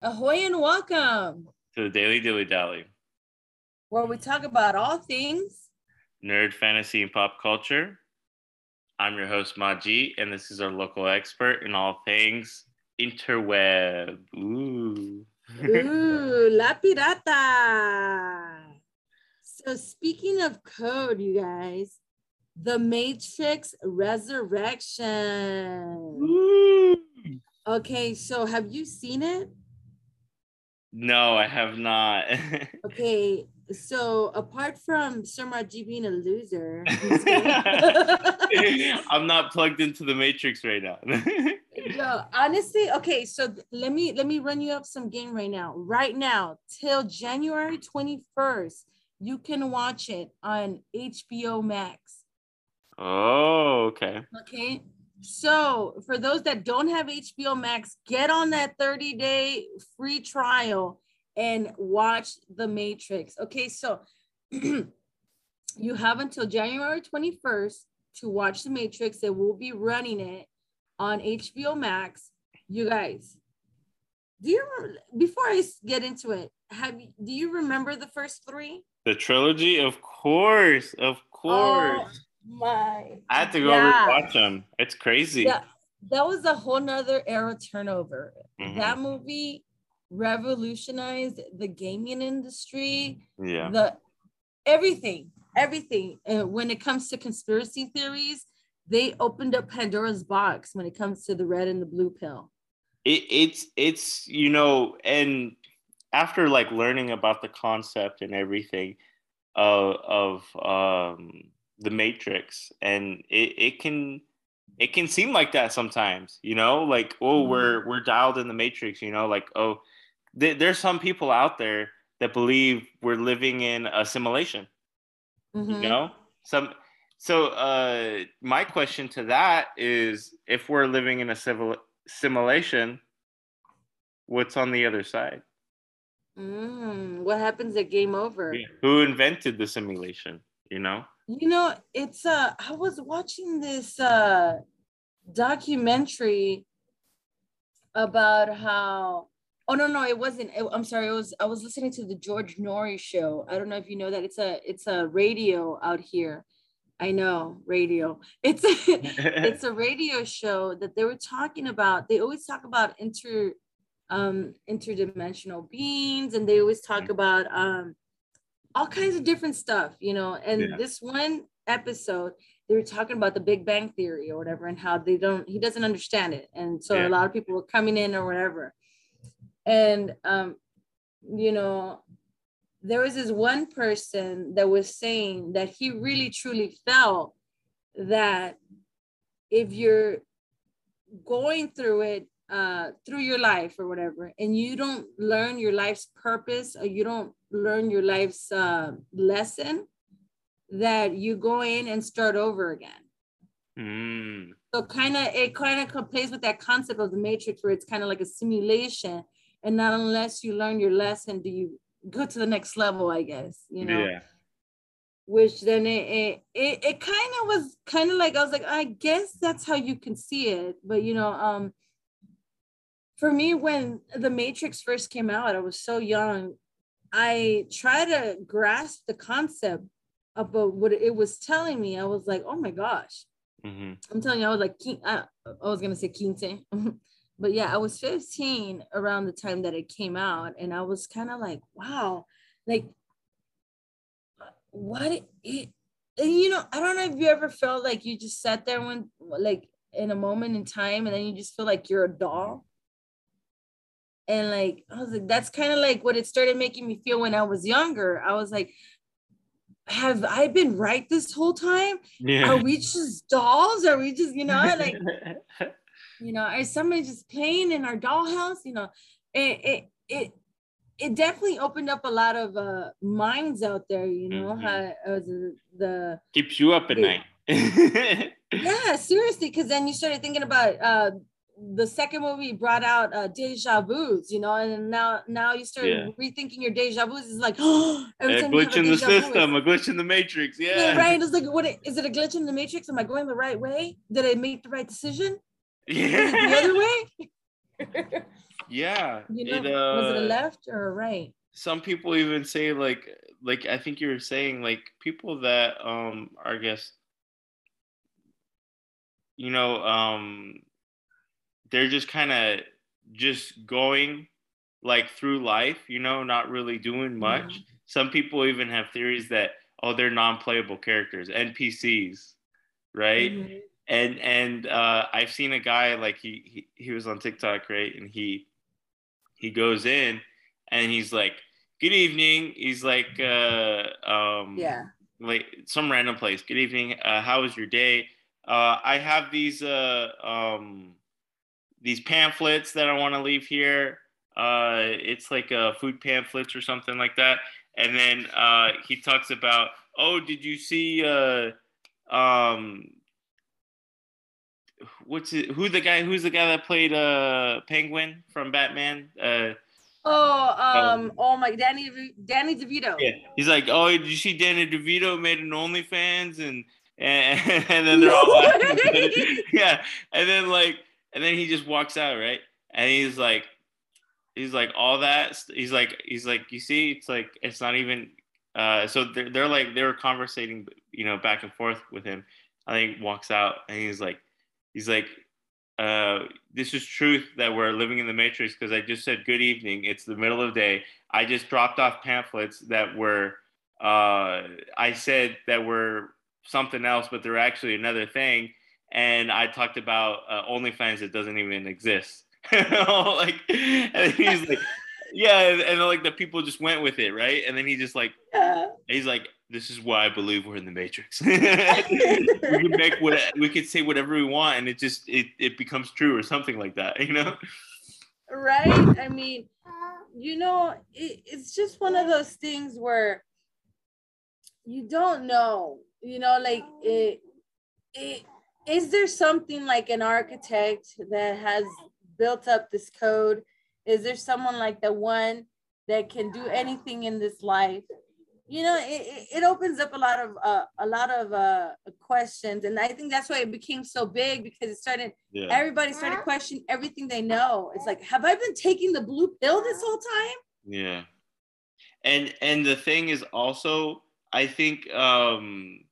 Ahoy and welcome, to the Daily Dilly Dally, where we talk about all things. nerd, fantasy, and pop culture. I'm your host, Maji, and this is our local expert in all things interweb. Ooh. Ooh, La Pirata. So, speaking of code, you guys, The Matrix Resurrection. Ooh. Okay, so have you seen it? No, I have not. Okay, so apart from Sir Maji being a loser, I'm not plugged into the Matrix right now. Yo, honestly, okay, so th- let me let me run you up some game right now. Right now, till January 21st, you can watch it on HBO Max. oh, okay. Okay. So for those that don't have HBO Max, get on that 30-day free trial and watch The Matrix. Okay, so you have until January 21st to watch The Matrix. They will be running it on HBO Max. You guys, do you before I get into it, have you do you remember the first three? The trilogy, of course, of oh, course. Oh my I had to go yeah. rewatch them. It's crazy. Yeah, that was a whole nother era turnover. Mhm. That movie revolutionized the gaming industry, Yeah. the everything, everything. And when it comes to conspiracy theories, they opened up Pandora's box when it comes to the red and the blue pill. it, it's it's you know and after like learning about the concept and everything of of um the matrix and it, it can it can seem like that sometimes you know? Like oh we're we're dialed in the matrix you know? Like oh th- there's some people out there that believe we're living in a simulation Mhm. you know? Some so uh my question to that is if we're living in a civil simulation what's on the other side? Mm, what happens at game over? who invented the simulation you know You know, it's uh I was watching this uh documentary about how oh no no it wasn't it- I'm sorry it was I was listening to the George Noory show. I don't know if you know that it's a it's a radio out here. I know radio. It's a, it's a radio show that they were talking about. They always talk about inter um interdimensional beings and they always talk about um all kinds of different stuff, you know. And Yeah. this one episode, they were talking about the Big Bang Theory or whatever, and how they don't, he doesn't understand it. And so Yeah. a lot of people were coming in or whatever. And, um, you know, there was this one person that was saying that he really truly felt that if you're going through it uh, through your life or whatever, and you don't learn your life's purpose or you don't learn your life's uh, lesson, that you go in and start over again. Mm, So kind of it kind of plays with that concept of the matrix where it's kind of like a simulation, and not unless you learn your lesson do you go to the next level, I guess. You know? Yeah. Which then it it, it, it kind of was kind of like I was like I guess that's how you can see it. But you know um for me when the matrix first came out I was so young I tried to grasp the concept about what it was telling me. I was like oh my gosh. Hmm I'm telling you I was like king I, I was gonna say quince. But yeah I was 15 around the time that it came out and I was kind of like wow. Like what it, it and you know i don't know if you ever felt like you just sat there when like in a moment in time and then you just feel like you're a doll and like i was like that's kind of like what it started making me feel when i was younger. I was like have i been right this whole time? Yeah. Are we just dolls? Are we just you know like you know is somebody just playing in our dollhouse? You know it it it it definitely opened up a lot of uh minds out there you know Mhm. how uh, the, the keeps you up at night. Yeah seriously because then you started thinking about uh the second movie brought out uh deja vu's you know and now now you start Yeah. rethinking your deja vu's is like oh every a glitch in the vu, system a glitch in the matrix yeah, yeah right it's like what is it a glitch in the matrix am i going the right way did i make the right decision is it the other way yeah. You know, it, uh, was it a left or a right? some people even say like like I think you were saying like people that um are I guess you know um they're just kind of just going like through life, you know, not really doing much. Some people even have theories that oh they're non-playable characters, NPCs, right? Mhm. and and uh, I've seen a guy like he, he he was on TikTok right, and he he goes in and he's like, "Good evening." He's like, uh, um, Yeah. like some random place. Good evening. Uh, how was your day? Uh, I have these uh, um, these pamphlets that I want to leave here. Uh, it's like a food pamphlets or something like that. And then uh, he talks about, oh, did you see uh, um, what's it? Who the guy? Who's the guy that played uh, Penguin from Batman? Uh, Oh, um, oh my, Danny, Danny DeVito. yeah, he's like, oh, did you see Danny DeVito made an OnlyFans and and, and then they're all yeah, and then like, and then he just walks out, right? And he's like, he's like, all that. He's like, he's like, you see, it's like, it's not even. Uh, so they're, they're like, they were conversating, you know, back and forth with him. I think walks out and he's like, he's like, uh, this is truth that we're living in the matrix because I just said good evening. It's the middle of the day. I just dropped off pamphlets that were, uh, I said that were something else, but they're actually another thing. And I talked about uh, OnlyFans that doesn't even exist. like, and he's like, yeah, and, and like the people just went with it, right? And then he just like, Yeah. he's like, this is why I believe we're in the matrix. we can make what we can say whatever we want, and it just it it becomes true or something like that, you know? right? I mean, you know, it, it's just one of those things where you don't know, you know, like it, it, is there something like an architect that has built up this code? Is there someone like the one that can do anything in this life? You know, it, it- opens up a lot of uh, a lot of uh, questions, and I think that's why it became so big because it started Yeah. everybody started questioning everything they know. It's like, have I been taking the blue pill this whole time? Yeah. And and the thing is also, I think um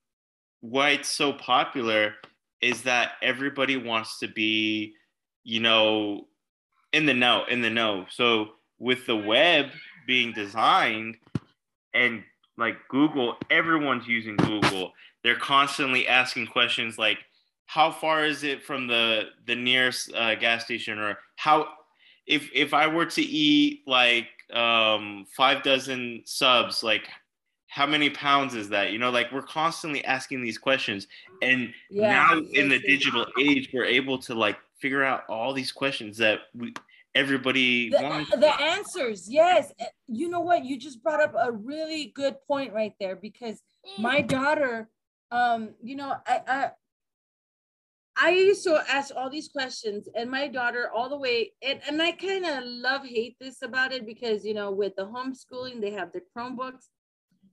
why it's so popular is that everybody wants to be, you know, in the know, in the know. So with the web being designed and like Google, everyone's using Google. They're constantly asking questions like how far is it from the the nearest uh, gas station or how if if I were to eat like um five dozen subs like how many pounds is that you know like we're constantly asking these questions and now in the digital age we're able to like figure out all these questions that we everybody wants the, the answers, yes. Uh, You know what? You just brought up a really good point right there because my daughter, um, you know, I, I I used to ask all these questions, and my daughter, all the way, and, and I kind of love hate this about it because, you know, with the homeschooling, they have the Chromebooks.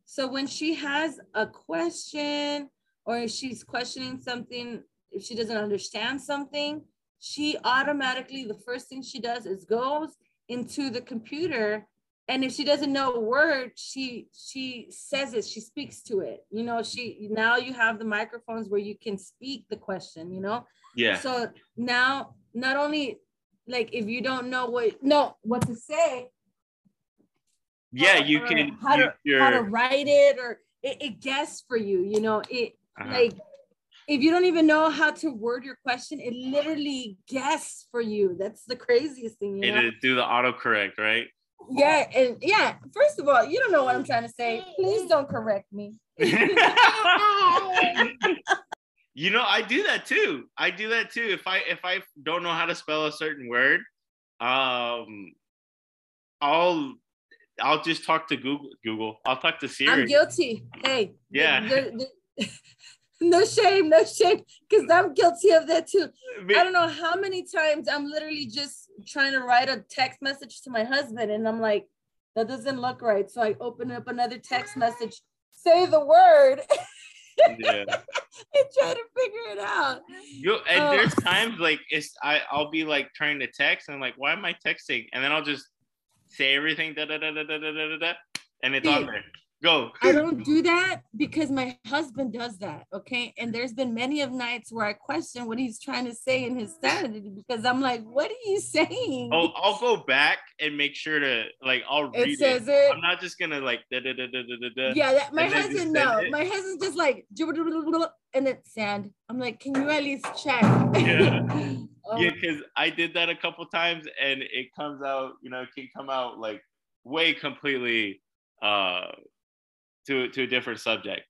So when she has a question or if she's questioning something, if she doesn't understand something, she automatically, the first thing she does is goes into the computer. And if she doesn't know a word, she she says it, she speaks to it. You know, she now you have the microphones where you can speak the question, you know. yeah So now not only like if you don't know what no what to say, yeah you or can how to you're, how to write it or it, it guesses for you you know it uh-huh. like if you don't even know how to word your question it literally guesses for you. That's the craziest thing you know? it'll do the autocorrect right? Yeah and yeah first of all you don't know what i'm trying to say. Please don't correct me. You know i do that too. I do that too. If i if i don't know how to spell a certain word um i'll i'll just talk to google google i'll talk to siri i'm guilty hey Yeah. no shame no shame because i'm guilty of that too Me- I don't know how many times I'm literally just trying to write a text message to my husband, and I'm like, that doesn't look right. So I open up another text message, say the word, yeah. and try to figure it out. You and oh. there's times like it's I I'll be like trying to text and I'm like, why am I texting? And then I'll just say everything da da da da da da da, da and it's on there. Go. I don't do that because my husband does that. Okay. And there's been many of nights where I question what he's trying to say in his sanity because I'm like, what are you saying? Oh, I'll go back and make sure to like I'll read it. Says it. it. I'm not just gonna like da da da da da da. Yeah, that, my husband no. My husband's just like and then sand. I'm like, can you at least check? Yeah. um, yeah, because I did that a couple times and it comes out, you know, it can come out like way completely uh to to a different subject.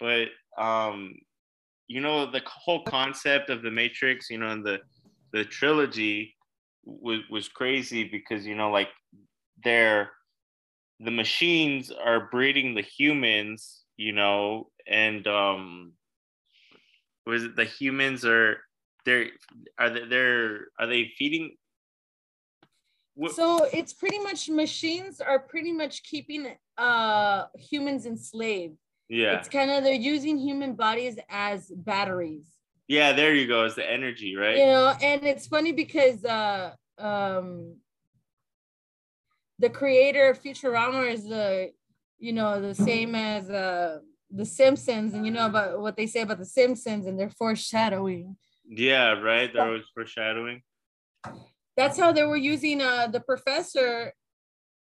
But um, you know, the whole concept of the Matrix, you know, and the the trilogy was was crazy because you know, like they're the machines are breeding the humans, you know, and um, was it the humans are they're are they they're are they feeding so it's pretty much machines are pretty much keeping uh humans enslaved. Yeah. It's kind of they're using human bodies as batteries. Yeah, there you go. It's the energy, right? You know, and it's funny because uh um the creator of Futurama is the you know the same as uh the Simpsons, and you know about what they say about the Simpsons and their foreshadowing. Yeah, right. There was foreshadowing that's how they were using uh, the professor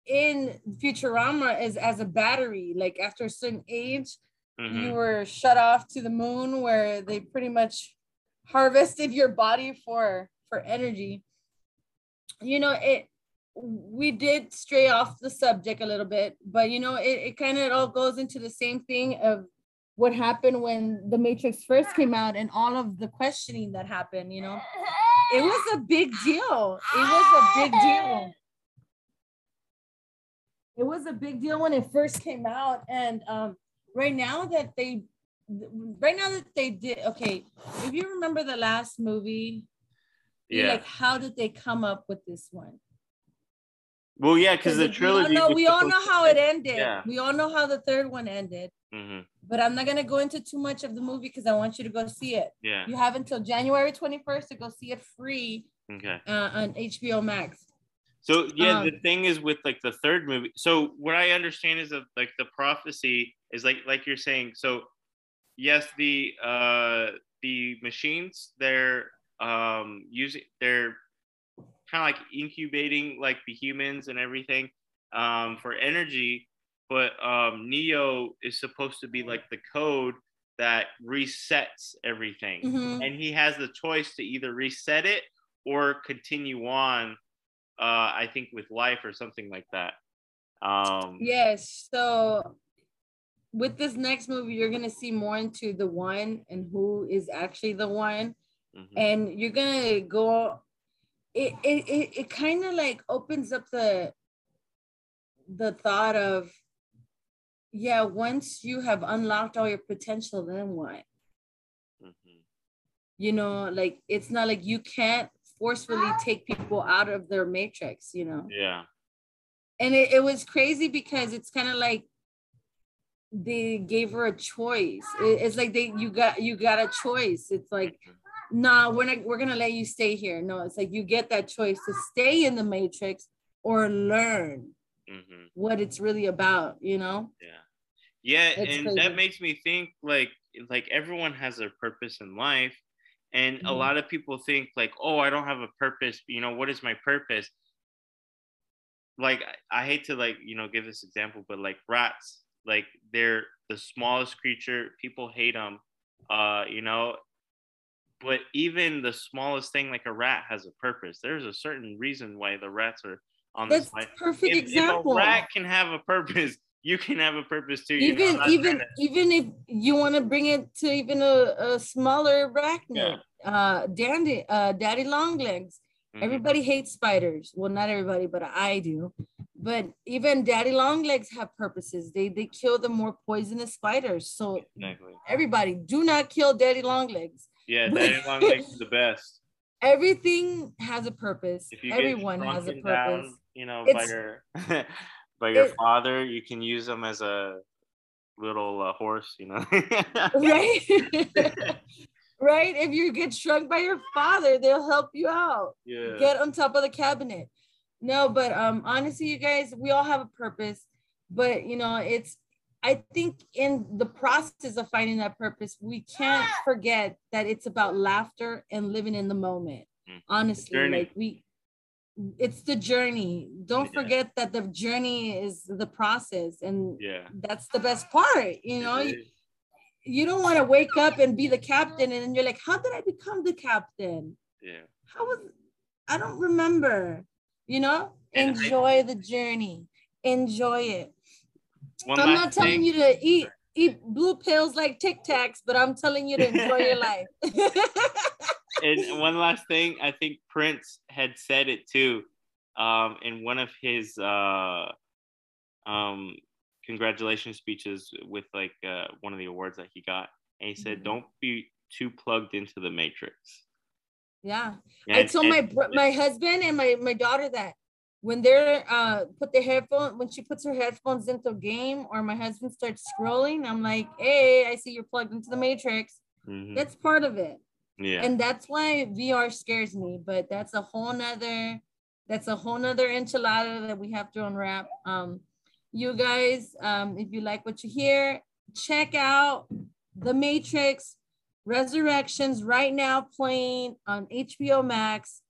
in Futurama as as a battery. Like after a certain age, mm-hmm. you were shut off to the moon, where they pretty much harvested your body for for energy. You know it. We did stray off the subject a little bit, but you know it, it kind of all goes into the same thing of what happened when the Matrix first came out and all of the questioning that happened. You know it was a big deal. It was a big deal. It was a big deal when it first came out. And um, right now that they, right now that they did, okay, if you remember the last movie, yeah. like how did they come up with this one? Well, yeah, because the trilogy. We all know, we all know how it ended. Yeah. We all know how the third one ended. Mm-hmm. But I'm not gonna go into too much of the movie because I want you to go see it. Yeah. You have until January 21st to go see it free. Okay. Uh, on HBO Max. So yeah, um, the thing is with like the third movie. So what I understand is that like the prophecy is like like you're saying. So yes, the uh the machines they're um using they're kind of like incubating like the humans and everything um for energy but um, Neo is supposed to be like the code that resets everything, mm-hmm. and he has the choice to either reset it or continue on. Uh, I think with life or something like that. Um, yes. So with this next movie, you're gonna see more into the one and who is actually the one, mm-hmm. and you're gonna go. It it it, it kind of like opens up the the thought of yeah, once you have unlocked all your potential, then what? Mm-hmm. You know, like it's not like you can't forcefully take people out of their matrix, you know? Yeah. And it, it was crazy because it's kind of like they gave her a choice. It, it's like they you got you got a choice. It's like, mm-hmm. we're not we're gonna let you stay here. No, it's like you get that choice to stay in the matrix or learn mm-hmm. what it's really about, you know? Yeah. Yeah, it's and crazy. that makes me think like like everyone has a purpose in life. And mm-hmm. a lot of people think like, oh, I don't have a purpose. You know, what is my purpose? Like I, I hate to like, you know, give this example, but like rats, like they're the smallest creature. People hate them. Uh, you know, but even the smallest thing like a rat has a purpose. There's a certain reason why the rats are on That's this planet. Perfect if, example. If a rat can have a purpose, you can have a purpose too. Even know, even to... even if you want to bring it to even a, a smaller arachnid, yeah. uh, dandy, uh, daddy long legs. Mm-hmm. Everybody hates spiders. Well, not everybody, but I do. But even daddy long legs have purposes. They they kill the more poisonous spiders. So exactly. everybody, do not kill daddy long legs. Yeah, daddy long legs is the best. Everything has a purpose. Everyone has a purpose. Down, you know, it's, by your by your it, father, you can use them as a little uh, horse, you know. right. right. If you get shrunk by your father, they'll help you out. Yeah. Get on top of the cabinet. No, but um, honestly, you guys, we all have a purpose. But you know, it's I think in the process of finding that purpose, we can't forget that it's about laughter and living in the moment. Mm. Honestly, like we it's the journey. Don't Yeah. forget that the journey is the process and Yeah. that's the best part. You know, you, you don't want to wake up and be the captain and then you're like, how did I become the captain? Yeah. How was I don't remember. You know, And I- enjoy the journey. Enjoy it. One I'm not telling thing. you to eat eat blue pills like Tic Tacs, but I'm telling you to enjoy your life. and one last thing, I think Prince had said it too, um, in one of his uh, um, congratulations speeches with like uh, one of the awards that he got, and he said, Mhm. "Don't be too plugged into the matrix." yeah. And, I told my and- bro- my husband and my my daughter that when they're uh put their headphone when she puts her headphones into a game or my husband starts scrolling, I'm like, hey, I see you're plugged into the matrix. Mhm. That's part of it. yeah, and that's why VR scares me. But that's a whole nother, that's a whole nother enchilada that we have to unwrap. Um, you guys, um, if you like what you hear, check out The Matrix Resurrections right now playing on HBO Max.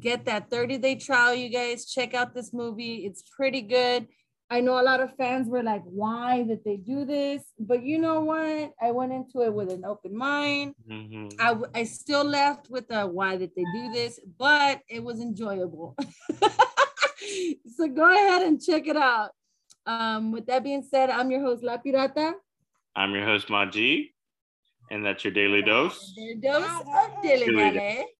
Get that 30 day trial, you guys. Check out this movie. It's pretty good. I know a lot of fans were like, why did they do this? But you know what? I went into it with an open mind. Mhm. I, w- I still left with the why did they do this, but it was enjoyable. so go ahead and check it out. Um, with that being said, I'm your host, La Pirata. I'm your host Maji, and that's your daily dose. Their dose of Dilly Dilly Dally.